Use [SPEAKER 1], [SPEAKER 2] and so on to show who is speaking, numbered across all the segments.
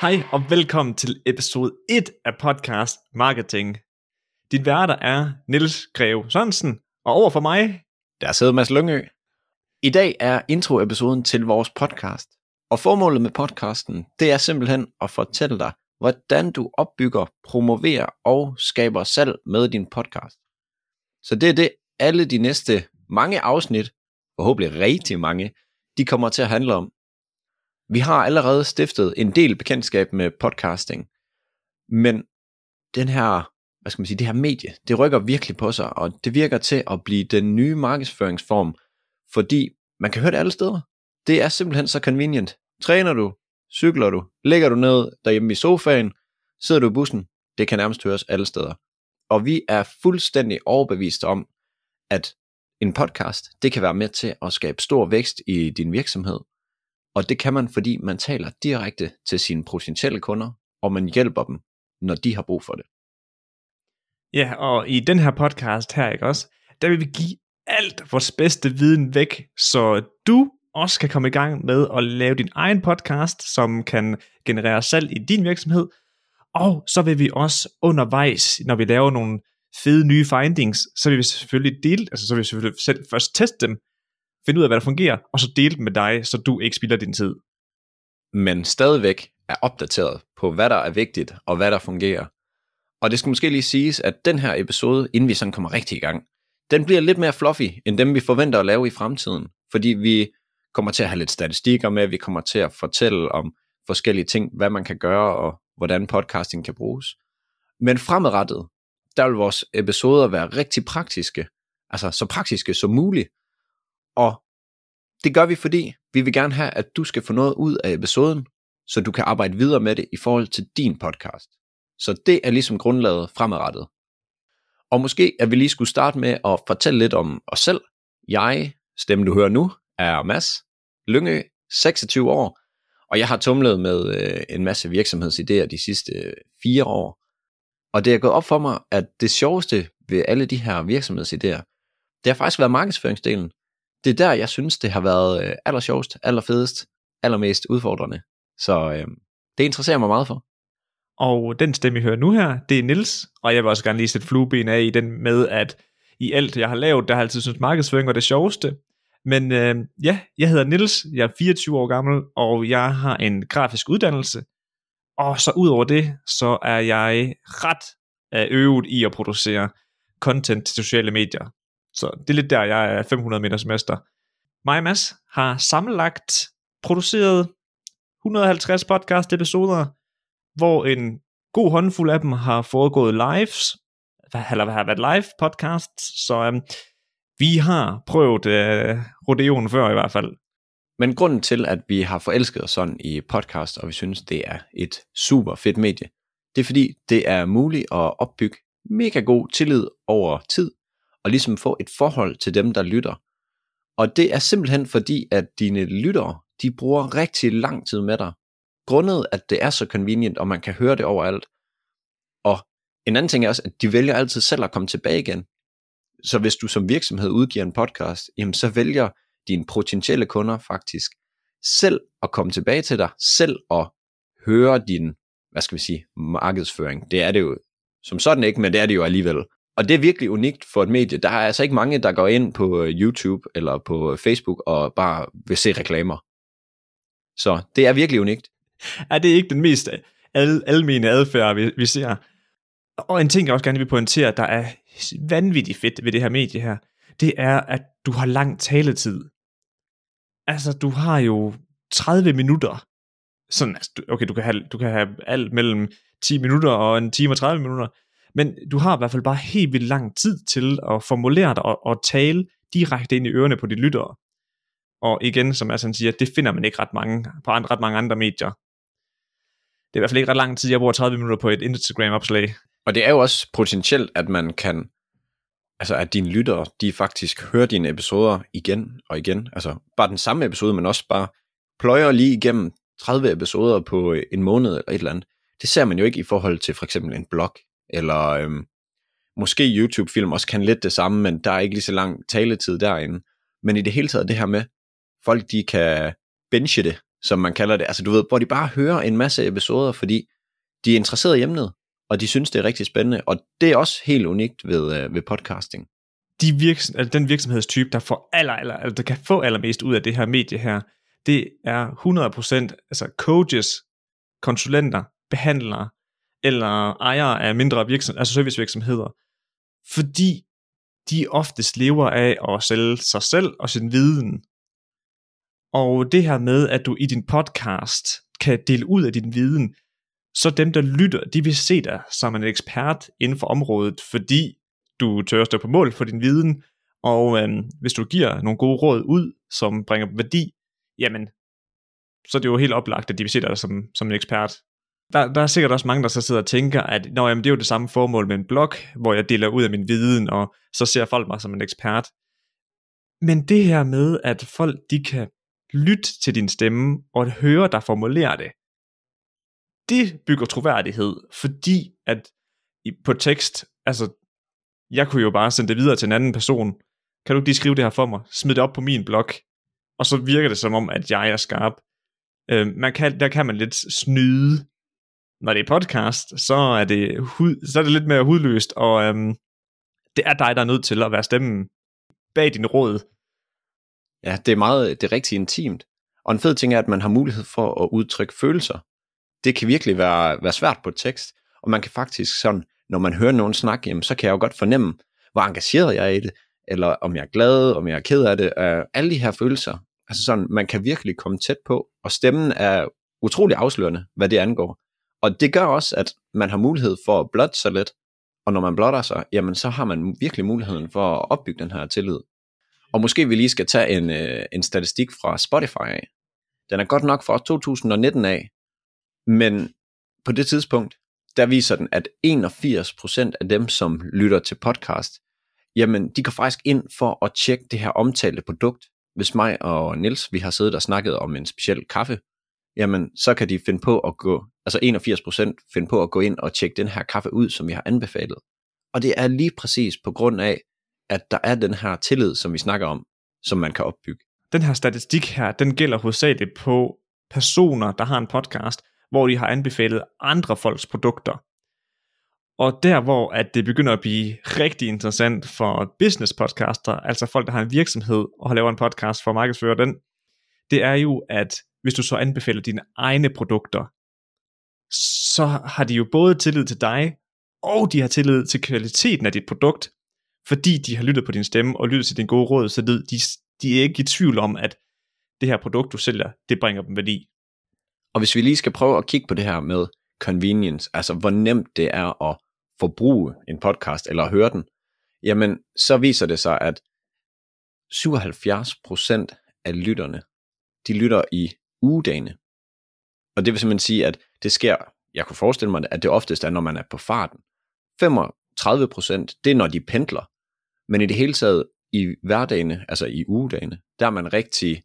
[SPEAKER 1] Hej og velkommen til episode 1 af podcast Marketing. Din værter er Niels Greve Sørensen, og over for mig,
[SPEAKER 2] Der sidder Mads Lyngø. I dag er introepisoden til vores podcast. Og formålet med podcasten, det er simpelthen at fortælle dig, hvordan du opbygger, promoverer og skaber salg med din podcast. Så det er det, alle de næste mange afsnit, forhåbentlig rigtig mange, de kommer til at handle om. Vi har allerede stiftet en del bekendtskab med podcasting, men den her, hvad skal man sige, det her medie, det rykker virkelig på sig, og det virker til at blive den nye markedsføringsform, fordi man kan høre det alle steder. Det er simpelthen så convenient. Træner du, cykler du, ligger du ned derhjemme i sofaen, sidder du i bussen, det kan nærmest høres alle steder. Og vi er fuldstændig overbeviste om, at en podcast, det kan være med til at skabe stor vækst i din virksomhed. Og det kan man, fordi man taler direkte til sine potentielle kunder, og man hjælper dem, når de har brug for det.
[SPEAKER 1] ja, og i den her podcast her, ikke også, der vil vi give alt vores bedste viden væk, så du også kan komme i gang med at lave din egen podcast, som kan generere salg i din virksomhed. Og så vil vi også undervejs, når vi laver nogle fede nye findings, så vil vi selvfølgelig dele, altså så vil vi selvfølgelig selv først teste dem, finde ud af, hvad der fungerer, og så dele dem med dig, så du ikke spilder din tid.
[SPEAKER 2] men stadigvæk er opdateret på, hvad der er vigtigt og hvad der fungerer. Og det skal måske lige siges, at den her episode, inden vi sådan kommer rigtig i gang, den bliver lidt mere fluffy, end dem vi forventer at lave i fremtiden. Fordi vi kommer til at have lidt statistikker med, vi kommer til at fortælle om forskellige ting, hvad man kan gøre og hvordan podcasting kan bruges. Men fremadrettet, der vil vores episoder være rigtig praktiske, altså så praktiske som muligt. Og det gør vi, fordi vi vil gerne have, at du skal få noget ud af episoden, så du kan arbejde videre med det i forhold til din podcast. Så det er ligesom grundlaget fremadrettet. Og måske at vi lige skulle starte med at fortælle lidt om os selv. Jeg, stemmen du hører nu, er Mads Lyngø, 26 år, og jeg har tumlet med øh, en masse virksomhedsidéer de sidste øh, fire år. Og det er gået op for mig, at det sjoveste ved alle de her virksomhedsidéer, det har faktisk været markedsføringsdelen. Det er der, jeg synes, det har været øh, allersjovest, allerfedest, allermest udfordrende. Så øh, det interesserer mig meget for.
[SPEAKER 1] Og den stemme, I hører nu her, det er Nils, og jeg vil også gerne lige sætte flueben af i den med, at i alt, jeg har lavet, der har jeg altid synes markedsføring var det sjoveste. Men øh, ja, jeg hedder Nils, jeg er 24 år gammel, og jeg har en grafisk uddannelse. Og så ud over det, så er jeg ret øh, øvet i at producere content til sociale medier. Så det er lidt der, jeg er 500 meters mester. Mig og Mads har sammenlagt produceret 150 podcast episoder, hvor en god håndfuld af dem har foregået lives, eller har været live podcasts, så øhm, vi har prøvet øh, rodeoen før i hvert fald.
[SPEAKER 2] Men grunden til, at vi har forelsket os sådan i podcast, og vi synes, det er et super fedt medie, det er fordi, det er muligt at opbygge mega god tillid over tid, og ligesom få et forhold til dem, der lytter. Og det er simpelthen fordi, at dine lyttere, de bruger rigtig lang tid med dig, grundet at det er så convenient, og man kan høre det overalt. Og en anden ting er også, at de vælger altid selv at komme tilbage igen. Så hvis du som virksomhed udgiver en podcast, jamen så vælger dine potentielle kunder faktisk selv at komme tilbage til dig, selv at høre din, hvad skal vi sige, markedsføring. Det er det jo som sådan ikke, men det er det jo alligevel. Og det er virkelig unikt for et medie. Der er altså ikke mange, der går ind på øh, YouTube eller på øh, Facebook og bare vil se reklamer. Så det er virkelig unikt.
[SPEAKER 1] Er det ikke den mest øh, al- almene adfærd, vi, vi ser? Og en ting, jeg også gerne vil pointere, der er vanvittigt fedt ved det her medie her, det er, at du har lang taletid. Altså, du har jo 30 minutter. Sådan, altså, okay, du kan, have, du kan have alt mellem 10 minutter og en time og 30 minutter, men du har i hvert fald bare helt vildt lang tid til at formulere dig og, og tale direkte ind i ørerne på de lyttere. Og igen, som jeg sådan siger, det finder man ikke ret mange, på andre, ret mange andre medier. Det er i hvert fald ikke ret lang tid, jeg bruger 30 minutter på et Instagram-opslag.
[SPEAKER 2] Og det er jo også potentielt, at man kan, altså at dine lyttere, de faktisk hører dine episoder igen og igen. Altså bare den samme episode, men også bare pløjer lige igennem 30 episoder på en måned eller et eller andet. Det ser man jo ikke i forhold til for eksempel en blog, eller øhm, måske YouTube-film også kan lidt det samme, men der er ikke lige så lang taletid derinde. Men i det hele taget det her med, folk de kan benche det som man kalder det. Altså du ved, hvor de bare hører en masse episoder, fordi de er interesseret i emnet, og de synes, det er rigtig spændende. Og det er også helt unikt ved, øh, ved podcasting.
[SPEAKER 1] De virks, altså den virksomhedstype, der, får aller, aller, altså, der kan få allermest ud af det her medie her, det er 100% altså coaches, konsulenter, behandlere, eller ejere af mindre virksomheder, altså servicevirksomheder. Fordi de oftest lever af at sælge sig selv og sin viden. Og det her med, at du i din podcast kan dele ud af din viden, så dem, der lytter, de vil se dig som en ekspert inden for området, fordi du tør stå på mål for din viden, og øhm, hvis du giver nogle gode råd ud, som bringer værdi, jamen, så er det jo helt oplagt, at de vil se dig som, som en ekspert. Der, der er sikkert også mange, der så sidder og tænker, at Nå, jamen, det er jo det samme formål med en blog, hvor jeg deler ud af min viden, og så ser folk mig som en ekspert. Men det her med, at folk de kan lytte til din stemme, og høre dig formulere det, det bygger troværdighed, fordi at på tekst, altså, jeg kunne jo bare sende det videre til en anden person. Kan du ikke lige skrive det her for mig? Smid det op på min blog. Og så virker det som om, at jeg er skarp. Øh, man kan, der kan man lidt snyde. Når det er podcast, så er det, hud, så er det lidt mere hudløst, og øhm, det er dig, der er nødt til at være stemmen bag din råd.
[SPEAKER 2] Ja, det er meget, det er rigtig intimt. Og en fed ting er, at man har mulighed for at udtrykke følelser det kan virkelig være, være svært på tekst, og man kan faktisk sådan, når man hører nogen snakke, jamen, så kan jeg jo godt fornemme, hvor engageret jeg er i det, eller om jeg er glad, om jeg er ked af det, øh, alle de her følelser. Altså sådan, man kan virkelig komme tæt på, og stemmen er utrolig afslørende, hvad det angår. Og det gør også, at man har mulighed for at blotte sig lidt, og når man blotter sig, jamen så har man virkelig muligheden for at opbygge den her tillid. Og måske vi lige skal tage en, øh, en statistik fra Spotify af. Den er godt nok fra 2019 af, men på det tidspunkt, der viser den, at 81% af dem, som lytter til podcast, jamen de går faktisk ind for at tjekke det her omtalte produkt. Hvis mig og Nils vi har siddet og snakket om en speciel kaffe, jamen så kan de finde på at gå, altså 81% finde på at gå ind og tjekke den her kaffe ud, som vi har anbefalet. Og det er lige præcis på grund af, at der er den her tillid, som vi snakker om, som man kan opbygge.
[SPEAKER 1] Den her statistik her, den gælder hovedsageligt på personer, der har en podcast, hvor de har anbefalet andre folks produkter. Og der hvor at det begynder at blive rigtig interessant for business podcaster, altså folk der har en virksomhed og har lavet en podcast for at markedsføre den, det er jo at hvis du så anbefaler dine egne produkter, så har de jo både tillid til dig, og de har tillid til kvaliteten af dit produkt, fordi de har lyttet på din stemme og lyttet til din gode råd, så de, de er ikke i tvivl om, at det her produkt, du sælger, det bringer dem værdi.
[SPEAKER 2] Og hvis vi lige skal prøve at kigge på det her med convenience, altså hvor nemt det er at forbruge en podcast eller at høre den, jamen så viser det sig, at 77% af lytterne, de lytter i ugedagene. Og det vil simpelthen sige, at det sker, jeg kunne forestille mig, at det oftest er, når man er på farten. 35% det er, når de pendler. Men i det hele taget i hverdagene, altså i ugedagene, der er man rigtig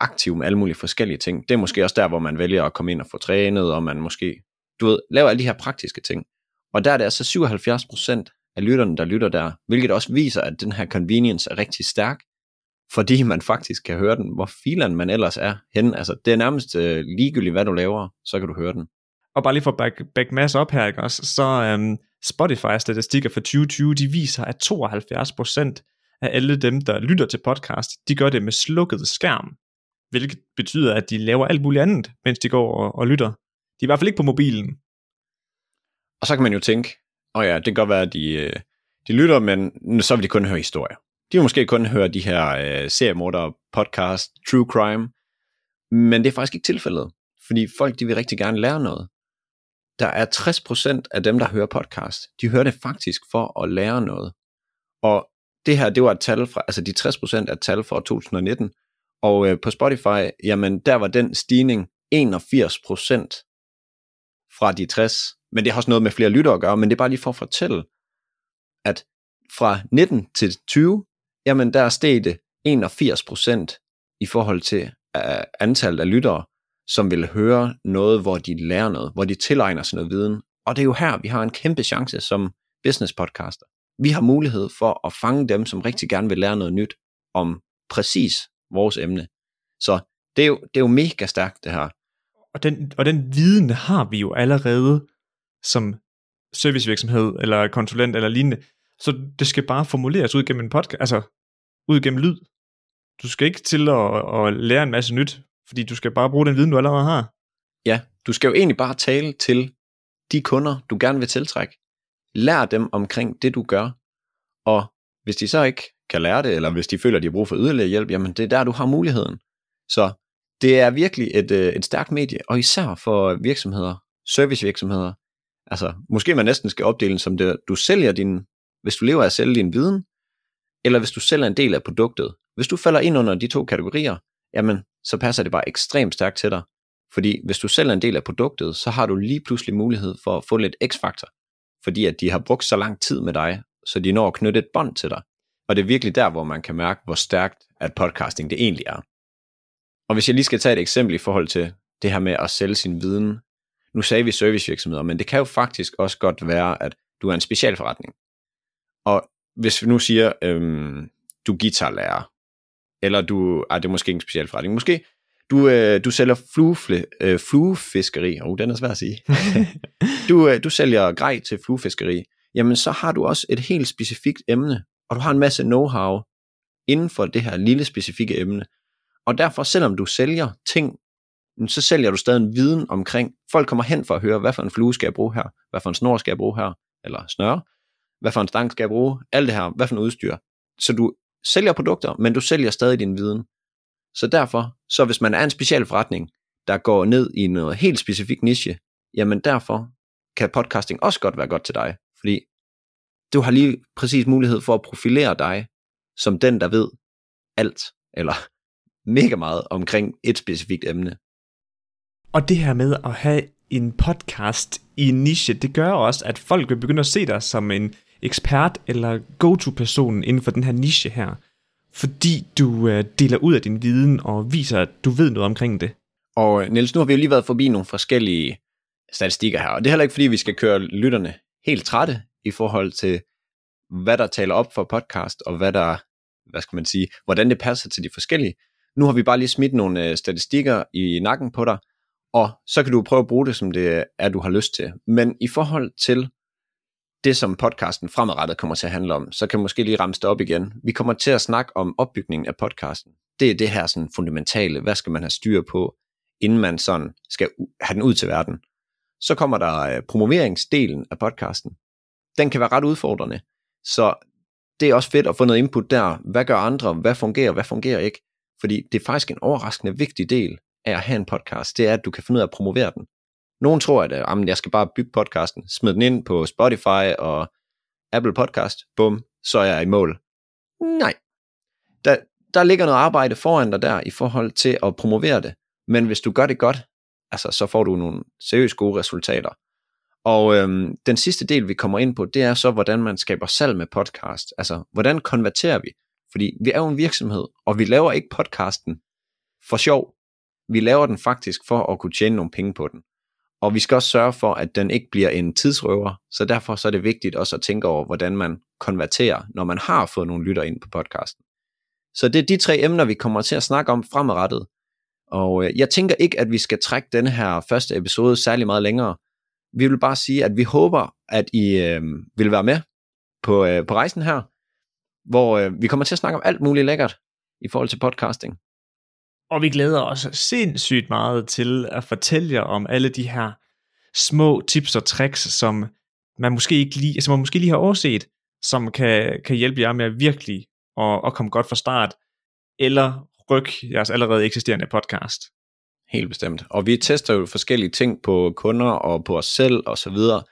[SPEAKER 2] aktiv med alle mulige forskellige ting. Det er måske også der, hvor man vælger at komme ind og få trænet, og man måske, du ved, laver alle de her praktiske ting. Og der er det altså 77% af lytterne, der lytter der, hvilket også viser, at den her convenience er rigtig stærk, fordi man faktisk kan høre den, hvor filen man ellers er henne. Altså, det er nærmest øh, ligegyldigt, hvad du laver, så kan du høre den.
[SPEAKER 1] Og bare lige for at back, back mass op her, ikke også, så um, Spotify-statistikker for 2020, de viser, at 72% af alle dem, der lytter til podcast, de gør det med slukket skærm hvilket betyder, at de laver alt muligt andet, mens de går og, og lytter. De er i hvert fald ikke på mobilen.
[SPEAKER 2] Og så kan man jo tænke, åh oh ja, det kan godt være, at de, øh, de lytter, men så vil de kun høre historier. De vil måske kun høre de her øh, seriemorder, podcast, true crime, men det er faktisk ikke tilfældet, fordi folk de vil rigtig gerne lære noget. Der er 60% af dem, der hører podcast, de hører det faktisk for at lære noget. Og det her, det var et tal fra, altså de 60% er et tal fra 2019, og øh, på Spotify, jamen der var den stigning 81% fra de 60. Men det har også noget med flere lyttere at gøre, men det er bare lige for at fortælle, at fra 19 til 20, jamen der steg det 81% i forhold til uh, antallet af lyttere, som vil høre noget, hvor de lærer noget, hvor de tilegner sig noget viden. Og det er jo her, vi har en kæmpe chance som business podcaster. Vi har mulighed for at fange dem, som rigtig gerne vil lære noget nyt om præcis vores emne. Så Det er jo, det er jo mega stærkt, det her.
[SPEAKER 1] Og den, og den viden har vi jo allerede som servicevirksomhed, eller konsulent, eller lignende. Så det skal bare formuleres ud gennem en podcast, altså ud gennem lyd. Du skal ikke til at, at lære en masse nyt, fordi du skal bare bruge den viden, du allerede har.
[SPEAKER 2] Ja, du skal jo egentlig bare tale til de kunder, du gerne vil tiltrække. Lær dem omkring det, du gør. Og hvis de så ikke kan lære det, eller hvis de føler, de har brug for yderligere hjælp, jamen det er der, du har muligheden. Så det er virkelig et, øh, et stærkt medie, og især for virksomheder, servicevirksomheder. Altså, måske man næsten skal opdele den som det, du sælger din, hvis du lever af at sælge din viden, eller hvis du sælger en del af produktet. Hvis du falder ind under de to kategorier, jamen, så passer det bare ekstremt stærkt til dig. Fordi hvis du sælger en del af produktet, så har du lige pludselig mulighed for at få lidt x-faktor. Fordi at de har brugt så lang tid med dig, så de når at knytte et bånd til dig. Og det er virkelig der, hvor man kan mærke, hvor stærkt at podcasting det egentlig er. Og hvis jeg lige skal tage et eksempel i forhold til det her med at sælge sin viden. Nu sagde vi servicevirksomheder, men det kan jo faktisk også godt være, at du er en specialforretning. Og hvis vi nu siger, øhm, du er guitarlærer, eller du, ej, det er måske ikke en specialforretning, måske du, øh, du sælger fluefle, øh, fluefiskeri, oh, den er svært at sige. du, øh, du sælger grej til fluefiskeri, jamen så har du også et helt specifikt emne, og du har en masse know-how inden for det her lille specifikke emne. Og derfor, selvom du sælger ting, så sælger du stadig en viden omkring, folk kommer hen for at høre, hvad for en flue skal jeg bruge her, hvad for en snor skal jeg bruge her, eller snøre, hvad for en stang skal jeg bruge, alt det her, hvad for en udstyr. Så du sælger produkter, men du sælger stadig din viden. Så derfor, så hvis man er en speciel forretning, der går ned i noget helt specifik niche, jamen derfor kan podcasting også godt være godt til dig, fordi du har lige præcis mulighed for at profilere dig som den, der ved alt, eller mega meget omkring et specifikt emne.
[SPEAKER 1] Og det her med at have en podcast i en niche, det gør også, at folk vil begynde at se dig som en ekspert eller go-to-personen inden for den her niche her. Fordi du øh, deler ud af din viden og viser, at du ved noget omkring det.
[SPEAKER 2] Og øh, Niels, nu har vi jo lige været forbi nogle forskellige statistikker her, og det er heller ikke fordi, vi skal køre lytterne helt trætte i forhold til, hvad der taler op for podcast, og hvad der, hvad skal man sige, hvordan det passer til de forskellige. Nu har vi bare lige smidt nogle øh, statistikker i nakken på dig, og så kan du prøve at bruge det, som det er, du har lyst til. Men i forhold til det, som podcasten fremadrettet kommer til at handle om, så kan jeg måske lige ramme det op igen. Vi kommer til at snakke om opbygningen af podcasten. Det er det her sådan fundamentale. Hvad skal man have styr på, inden man sådan skal have den ud til verden? Så kommer der øh, promoveringsdelen af podcasten. Den kan være ret udfordrende. Så det er også fedt at få noget input der. Hvad gør andre? Hvad fungerer? Hvad fungerer ikke? Fordi det er faktisk en overraskende vigtig del af at have en podcast. Det er, at du kan finde ud af at promovere den. Nogen tror, at øh, jamen, jeg skal bare bygge podcasten, smid den ind på Spotify og Apple Podcast, bum, så er jeg i mål. Nej. Der, der ligger noget arbejde foran dig der i forhold til at promovere det. Men hvis du gør det godt, altså, så får du nogle seriøst gode resultater. Og øhm, den sidste del, vi kommer ind på, det er så, hvordan man skaber salg med podcast. Altså, hvordan konverterer vi? Fordi vi er jo en virksomhed, og vi laver ikke podcasten for sjov. Vi laver den faktisk for at kunne tjene nogle penge på den. Og vi skal også sørge for, at den ikke bliver en tidsrøver, så derfor så er det vigtigt også at tænke over, hvordan man konverterer, når man har fået nogle lytter ind på podcasten. Så det er de tre emner, vi kommer til at snakke om fremadrettet. Og øh, jeg tænker ikke, at vi skal trække denne her første episode særlig meget længere. Vi vil bare sige, at vi håber, at I øh, vil være med på, øh, på rejsen her, hvor øh, vi kommer til at snakke om alt muligt lækkert i forhold til podcasting.
[SPEAKER 1] Og vi glæder os sindssygt meget til at fortælle jer om alle de her små tips og tricks, som man måske ikke lige, som man måske lige har overset, som kan, kan hjælpe jer med at virkelig at, og komme godt fra start, eller rykke jeres allerede eksisterende podcast.
[SPEAKER 2] Helt bestemt. Og vi tester jo forskellige ting på kunder og på os selv og så videre.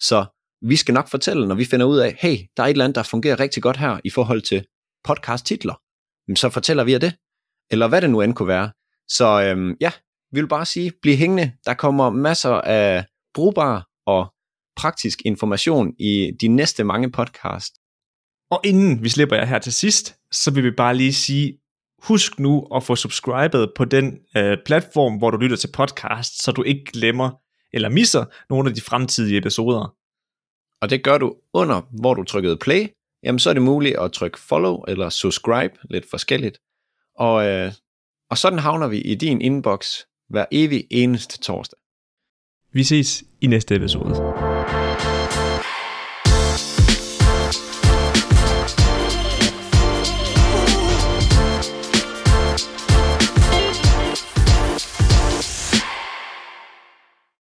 [SPEAKER 2] Så vi skal nok fortælle, når vi finder ud af, hey, der er et eller andet, der fungerer rigtig godt her i forhold til podcast titler. Så fortæller vi jer det eller hvad det nu end kunne være. Så øhm, ja, vi vil bare sige, bliv hængende. Der kommer masser af brugbar og praktisk information i de næste mange podcast.
[SPEAKER 1] Og inden vi slipper jer her til sidst, så vil vi bare lige sige, husk nu at få subscribet på den øh, platform, hvor du lytter til podcast, så du ikke glemmer eller misser nogle af de fremtidige episoder.
[SPEAKER 2] Og det gør du under, hvor du trykkede play. Jamen så er det muligt at trykke follow eller subscribe, lidt forskelligt. Og øh, Og sådan havner vi i din inbox hver evig eneste torsdag.
[SPEAKER 1] Vi ses i næste episode.